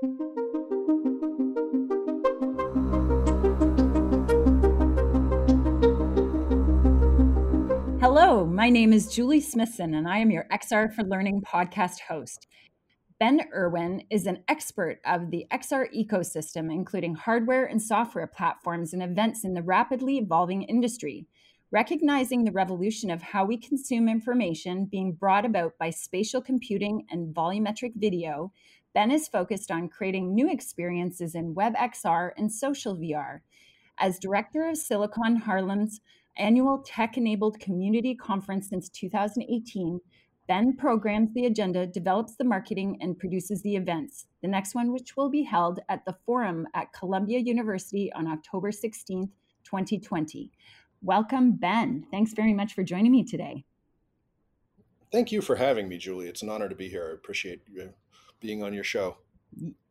Hello, my name is Julie Smithson, and I am your XR for Learning podcast host. Ben Irwin is an expert of the XR ecosystem, including hardware and software platforms and events in the rapidly evolving industry. Recognizing the revolution of how we consume information being brought about by spatial computing and volumetric video, Ben is focused on creating new experiences in WebXR and social VR. As director of Silicon Harlem's annual tech enabled community conference since 2018. Ben programs the agenda, develops the marketing, and produces the events. The next one, which will be held at the Forum at Columbia University on October 16th, 2020. Welcome, Ben. Thanks very much for joining me today. Thank you for having me, Julie. It's an honor to be here. I appreciate you being on your show.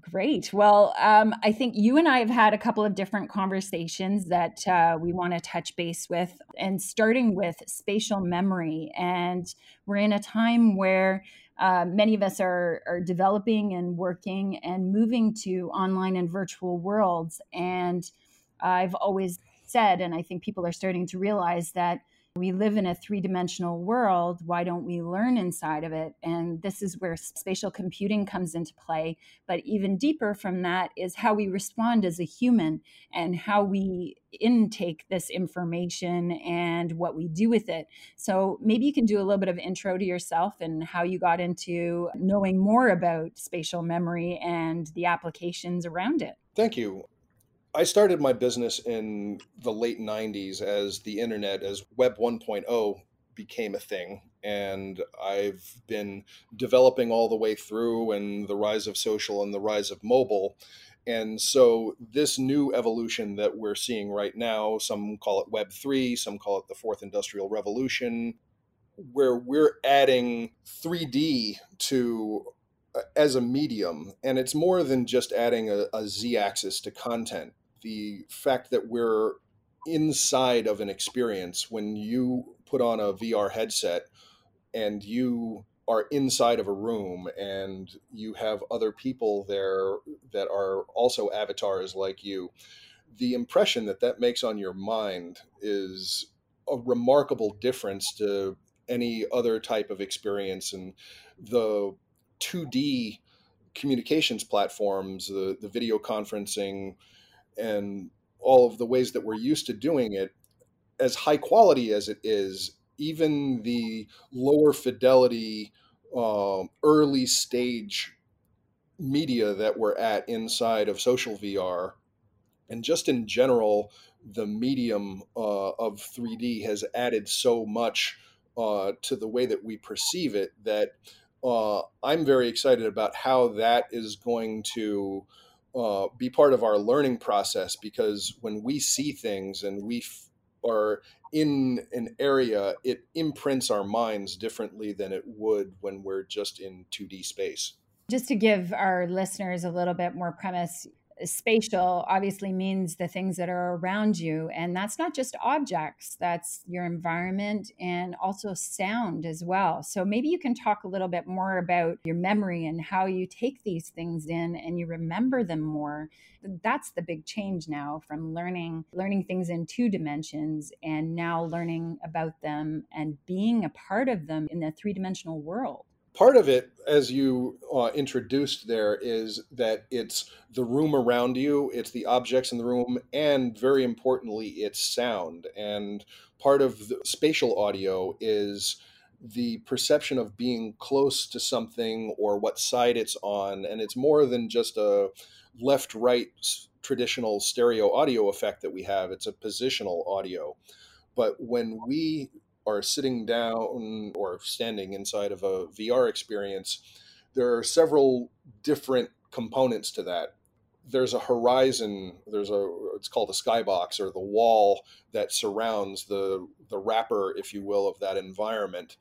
Great. Well, um, I think you and I have had a couple of different conversations that uh, we want to touch base with, and starting with spatial memory. And we're in a time where uh, many of us are, are developing and working and moving to online and virtual worlds. And I've always said, and I think people are starting to realize that we live in a three dimensional world. Why don't we learn inside of it? And this is where spatial computing comes into play. But even deeper from that is how we respond as a human and how we intake this information and what we do with it. So maybe you can do a little bit of intro to yourself and how you got into knowing more about spatial memory and the applications around it. Thank you. I started my business in the late 90s as the internet, as Web 1.0 became a thing. And I've been developing all the way through, and the rise of social and the rise of mobile. And so, this new evolution that we're seeing right now, some call it Web 3, some call it the fourth industrial revolution, where we're adding 3D to uh, as a medium and it's more than just adding a, a z-axis to content the fact that we're inside of an experience when you put on a VR headset and you are inside of a room and you have other people there that are also avatars like you the impression that that makes on your mind is a remarkable difference to any other type of experience. And the 2D communications platforms the the video conferencing and all of the ways that we're used to doing it, as high quality as it is, even the lower fidelity, uh, early stage media that we're at inside of social VR, and just in general, the medium uh, of 3D has added so much uh, to the way that we perceive it that uh, I'm very excited about how that is going to uh, be part of our learning process because when we see things and we f- are in an area, it imprints our minds differently than it would when we're just in 2D space. Just to give our listeners a little bit more premise, spatial obviously means the things that are around you. And that's not just objects, that's your environment and also sound as well. So maybe you can talk a little bit more about your memory and how you take these things in and you remember them more. That's the big change now from learning learning things in two dimensions and now learning about them and being a part of them in the three-dimensional world part of it, as you uh, introduced there, is that it's the room around you, it's the objects in the room, and very importantly, it's sound. And part of the spatial audio is the perception of being close to something or what side it's on. And it's more than just a left right traditional stereo audio effect that we have, it's a positional audio. But when we are sitting down or standing inside of a VR experience, there are several different components to that. There's a horizon, there's a it's called a skybox or the wall that surrounds the the wrapper, if you will, of that environment.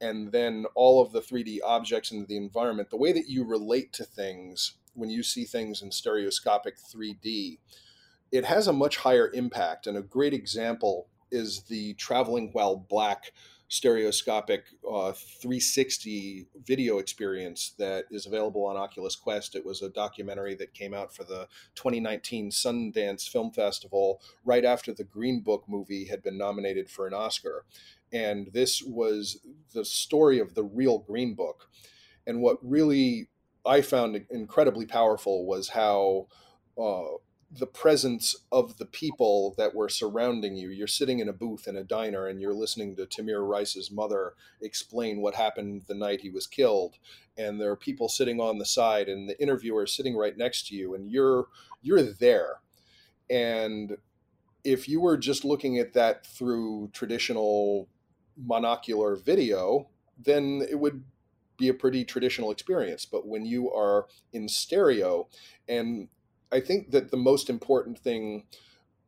And then all of the 3D objects in the environment, the way that you relate to things when you see things in stereoscopic 3D, it has a much higher impact. And a great example is the traveling while black stereoscopic uh, 360 video experience that is available on Oculus Quest. It was a documentary that came out for the 2019 Sundance Film Festival right after the Green Book movie had been nominated for an Oscar. And this was the story of the real Green Book. And what really I found incredibly powerful was how uh, the presence of the people that were surrounding you. You're sitting in a booth in a diner and you're listening to Tamir Rice's mother explain what happened the night he was killed. And there are people sitting on the side and the interviewer is sitting right next to you and you're you're there. And if you were just looking at that through traditional monocular video, then it would be a pretty traditional experience. But when you are in stereo and I think that the most important thing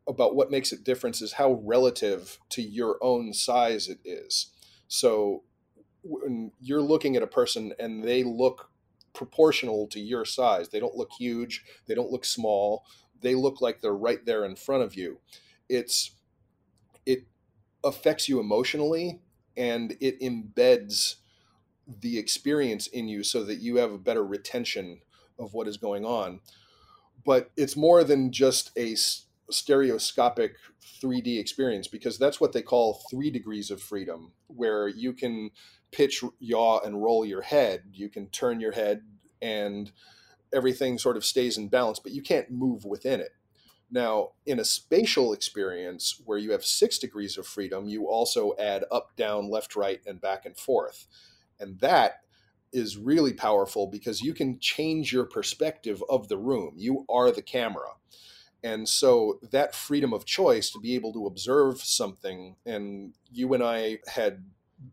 about what makes it different is how relative to your own size it is. So when you're looking at a person and they look proportional to your size, they don't look huge, they don't look small, they look like they're right there in front of you. It's it affects you emotionally and it embeds the experience in you so that you have a better retention of what is going on but it's more than just a stereoscopic 3D experience because that's what they call three degrees of freedom, where you can pitch, yaw, and roll your head. You can turn your head and everything sort of stays in balance, but you can't move within it. Now, in a spatial experience where you have six degrees of freedom, you also add up, down, left, right, and back and forth. And that is really powerful because you can change your perspective of the room. You are the camera. And so that freedom of choice to be able to observe something, and you and I had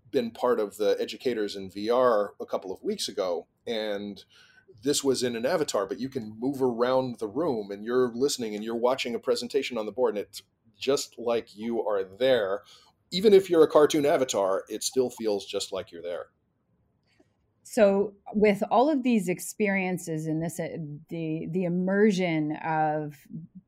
been part of the educators in VR a couple of weeks ago, and this was in an avatar, but you can move around the room and you're listening and you're watching a presentation on the board, and it's just like you are there. Even if you're a cartoon avatar, it still feels just like you're there so with all of these experiences and this uh, the the immersion of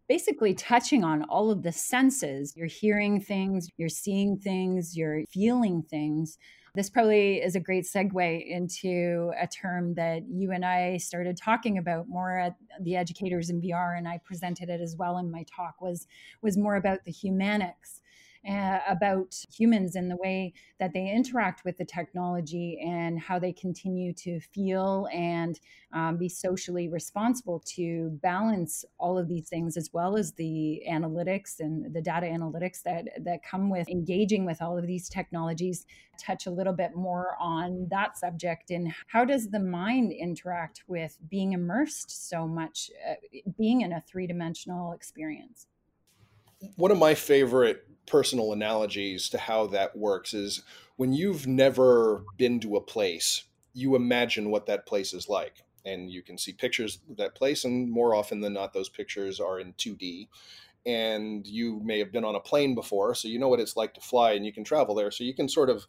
basically touching on all of the senses you're hearing things you're seeing things you're feeling things this probably is a great segue into a term that you and I started talking about more at the educators in VR and I presented it as well in my talk was was more about the humanics uh, about humans and the way that they interact with the technology and how they continue to feel and um, be socially responsible to balance all of these things as well as the analytics and the data analytics that that come with engaging with all of these technologies. Touch a little bit more on that subject and how does the mind interact with being immersed so much uh, being in a three-dimensional experience? One of my favorite personal analogies to how that works is when you've never been to a place, you imagine what that place is like. And you can see pictures of that place, and more often than not, those pictures are in 2D. And you may have been on a plane before, so you know what it's like to fly and you can travel there. So you can sort of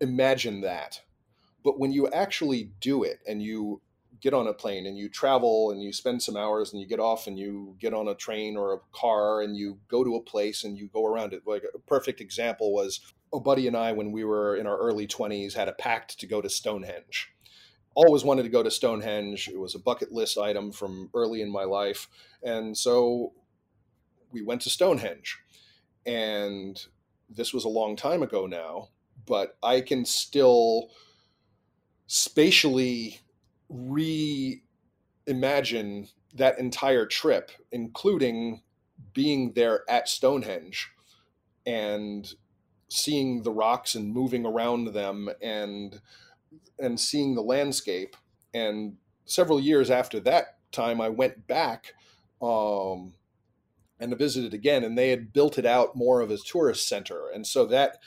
imagine that. But when you actually do it and you get on a plane and you travel and you spend some hours and you get off and you get on a train or a car and you go to a place and you go around it. Like a perfect example was a buddy and I, when we were in our early 20s, had a pact to go to Stonehenge. Always wanted to go to Stonehenge. It was a bucket list item from early in my life. And so we went to Stonehenge. And this was a long time ago now, but I can still spatially reimagine that entire trip, including being there at Stonehenge and seeing the rocks and moving around them and and seeing the landscape. And several years after that time, I went back um, and visited again, and they had built it out more of a tourist center, and so that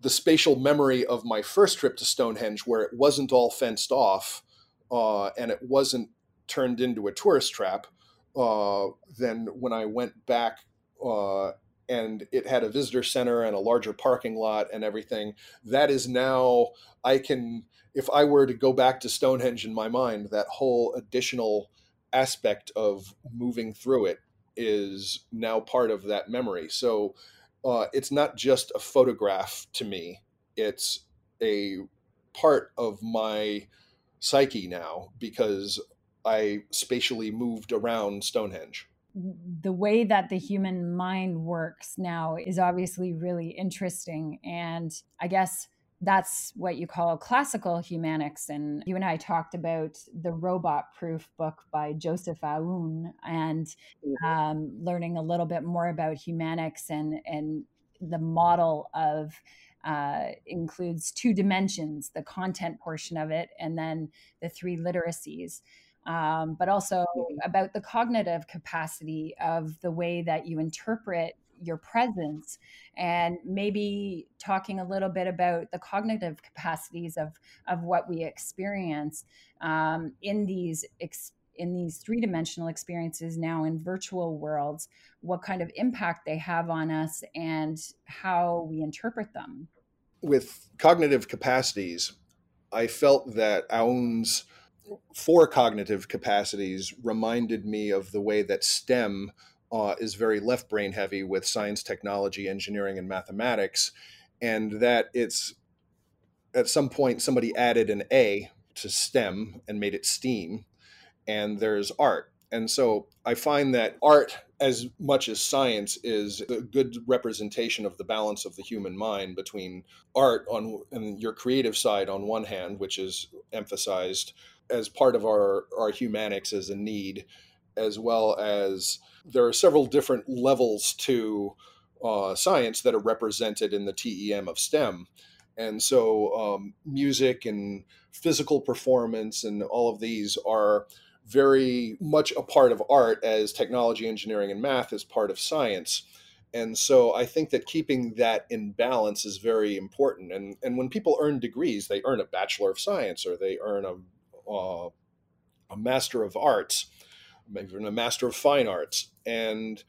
the spatial memory of my first trip to Stonehenge, where it wasn't all fenced off, uh, and it wasn't turned into a tourist trap, uh, then when I went back uh, and it had a visitor center and a larger parking lot and everything, that is now, I can, if I were to go back to Stonehenge in my mind, that whole additional aspect of moving through it is now part of that memory. So uh, it's not just a photograph to me it's a part of my psyche now because I spatially moved around Stonehenge. The way that the human mind works now is obviously really interesting. And I guess that's what you call classical humanics. And you and I talked about the Robot Proof book by Joseph Aoun and mm-hmm. um, learning a little bit more about humanics and, and the model of uh, includes two dimensions the content portion of it and then the three literacies um, but also mm-hmm. about the cognitive capacity of the way that you interpret your presence and maybe talking a little bit about the cognitive capacities of of what we experience um, in these ex- in these three-dimensional experiences now in virtual worlds what kind of impact they have on us and how we interpret them? With cognitive capacities i felt that Aoun's four cognitive capacities reminded me of the way that stem uh, is very left brain heavy with science, technology, engineering, and mathematics, and that it's at some point somebody added an A to STEM and made it STEAM, and there's art. And so I find that art, as much as science, is a good representation of the balance of the human mind between art on and your creative side on one hand, which is emphasized as part of our, our humanics as a need, as well as there are several different levels to uh, science that are represented in the TEM of STEM. And so, um, music and physical performance and all of these are very much a part of art, as technology, engineering, and math is part of science. And so, I think that keeping that in balance is very important. And and when people earn degrees, they earn a bachelor of science or they earn a uh, a master of arts maybe even a master of fine arts and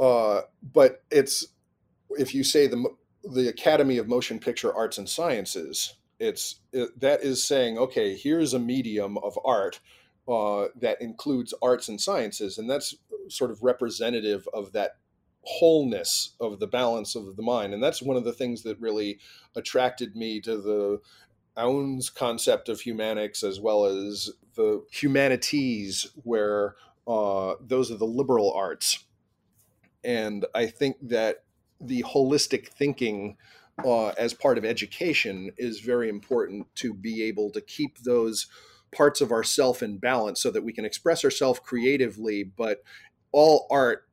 uh, but it's if you say the the academy of motion picture arts and sciences it's it, that is saying okay here's a medium of art uh, that includes arts and sciences and that's sort of representative of that wholeness of the balance of the mind and that's one of the things that really attracted me to the Aoun's concept of humanics as well as the humanities, where uh, those are the liberal arts. And I think that the holistic thinking uh, as part of education is very important to be able to keep those parts of ourself in balance so that we can express ourselves creatively, but all art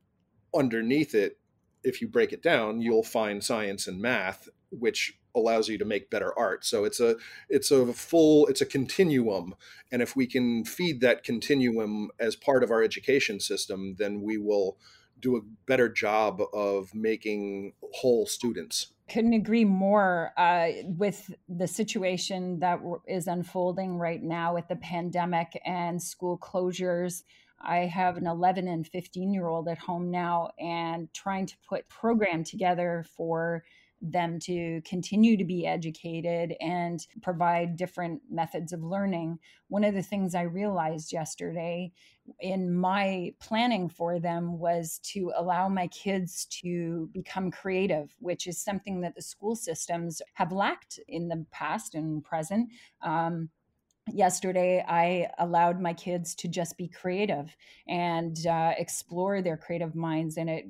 underneath it, if you break it down, you'll find science and math, which allows you to make better art. So it's a it's a full it's a continuum, and if we can feed that continuum as part of our education system, then we will do a better job of making whole students. Couldn't agree more uh, with the situation that is unfolding right now with the pandemic and school closures. I have an 11 and 15 year old at home now and trying to put program together for them to continue to be educated and provide different methods of learning. One of the things I realized yesterday in my planning for them was to allow my kids to become creative, which is something that the school systems have lacked in the past and present. Um, yesterday i allowed my kids to just be creative and uh, explore their creative minds and it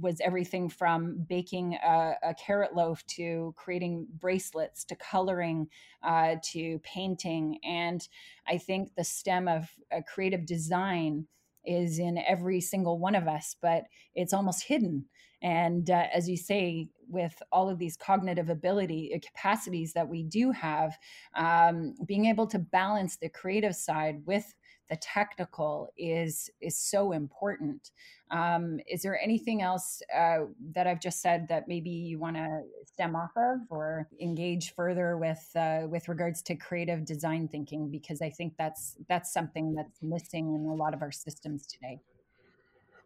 was everything from baking a, a carrot loaf to creating bracelets to coloring uh, to painting and i think the stem of uh, creative design is in every single one of us but it's almost hidden. And uh, as you say, with all of these cognitive ability uh, capacities that we do have, um, being able to balance the creative side with the technical is is so important. Um, is there anything else uh, that I've just said that maybe you want to stem off of or engage further with uh, with regards to creative design thinking? Because I think that's that's something that's missing in a lot of our systems today.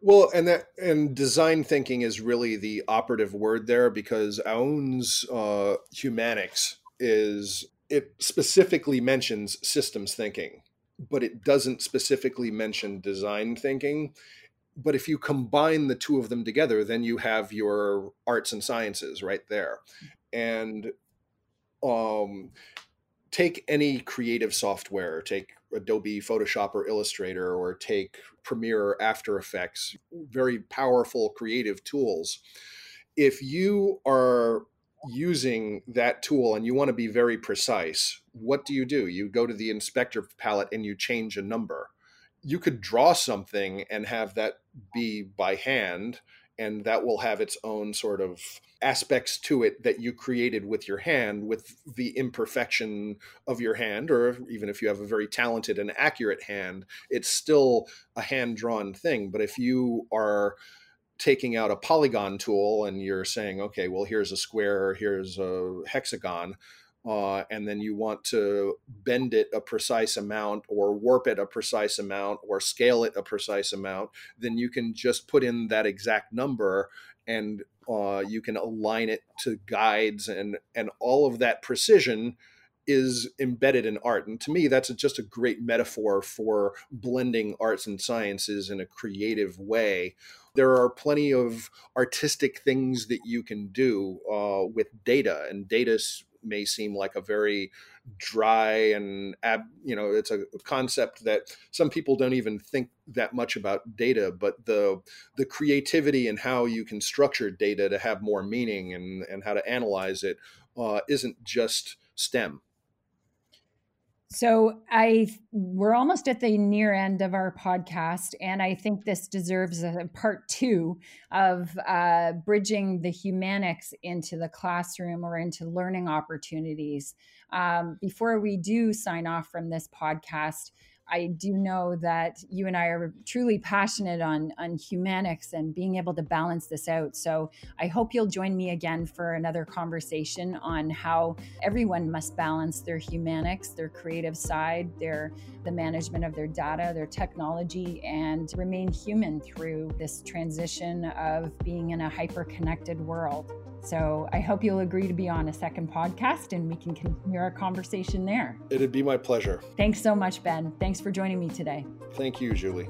Well, and that and design thinking is really the operative word there because Aoun's uh, humanics is it specifically mentions systems thinking, but it doesn't specifically mention design thinking. But if you combine the two of them together, then you have your arts and sciences right there. And um, take any creative software, take Adobe Photoshop or Illustrator, or take Premiere or After Effects, very powerful creative tools. If you are using that tool and you want to be very precise, what do you do? You go to the inspector palette and you change a number. You could draw something and have that be by hand, and that will have its own sort of aspects to it that you created with your hand with the imperfection of your hand or even if you have a very talented and accurate hand it's still a hand drawn thing but if you are taking out a polygon tool and you're saying okay well here's a square here's a hexagon uh, and then you want to bend it a precise amount or warp it a precise amount or scale it a precise amount, then you can just put in that exact number and uh, you can align it to guides and and all of that precision is embedded in art. And to me that's just a great metaphor for blending arts and sciences in a creative way there are plenty of artistic things that you can do uh, with data and data may seem like a very dry and ab, you know it's a concept that some people don't even think that much about data but the the creativity and how you can structure data to have more meaning and and how to analyze it uh, not just stem so I we're almost at the near end of our podcast, and I think this deserves a part two of uh, bridging the humanics into the classroom or into learning opportunities. Um, before we do sign off from this podcast, I do know that you and I are truly passionate on on humanics and being able to balance this out. So I hope you'll join me again for another conversation on how everyone must balance their humanics, their creative side, their the management of their data, their technology, and remain human through this transition of being in a hyper connected world. So I hope you'll agree to be on a second podcast and we can continue our conversation there. It'd be my pleasure. Thanks so much, Ben. Thanks for joining me today. Thank you, Julie.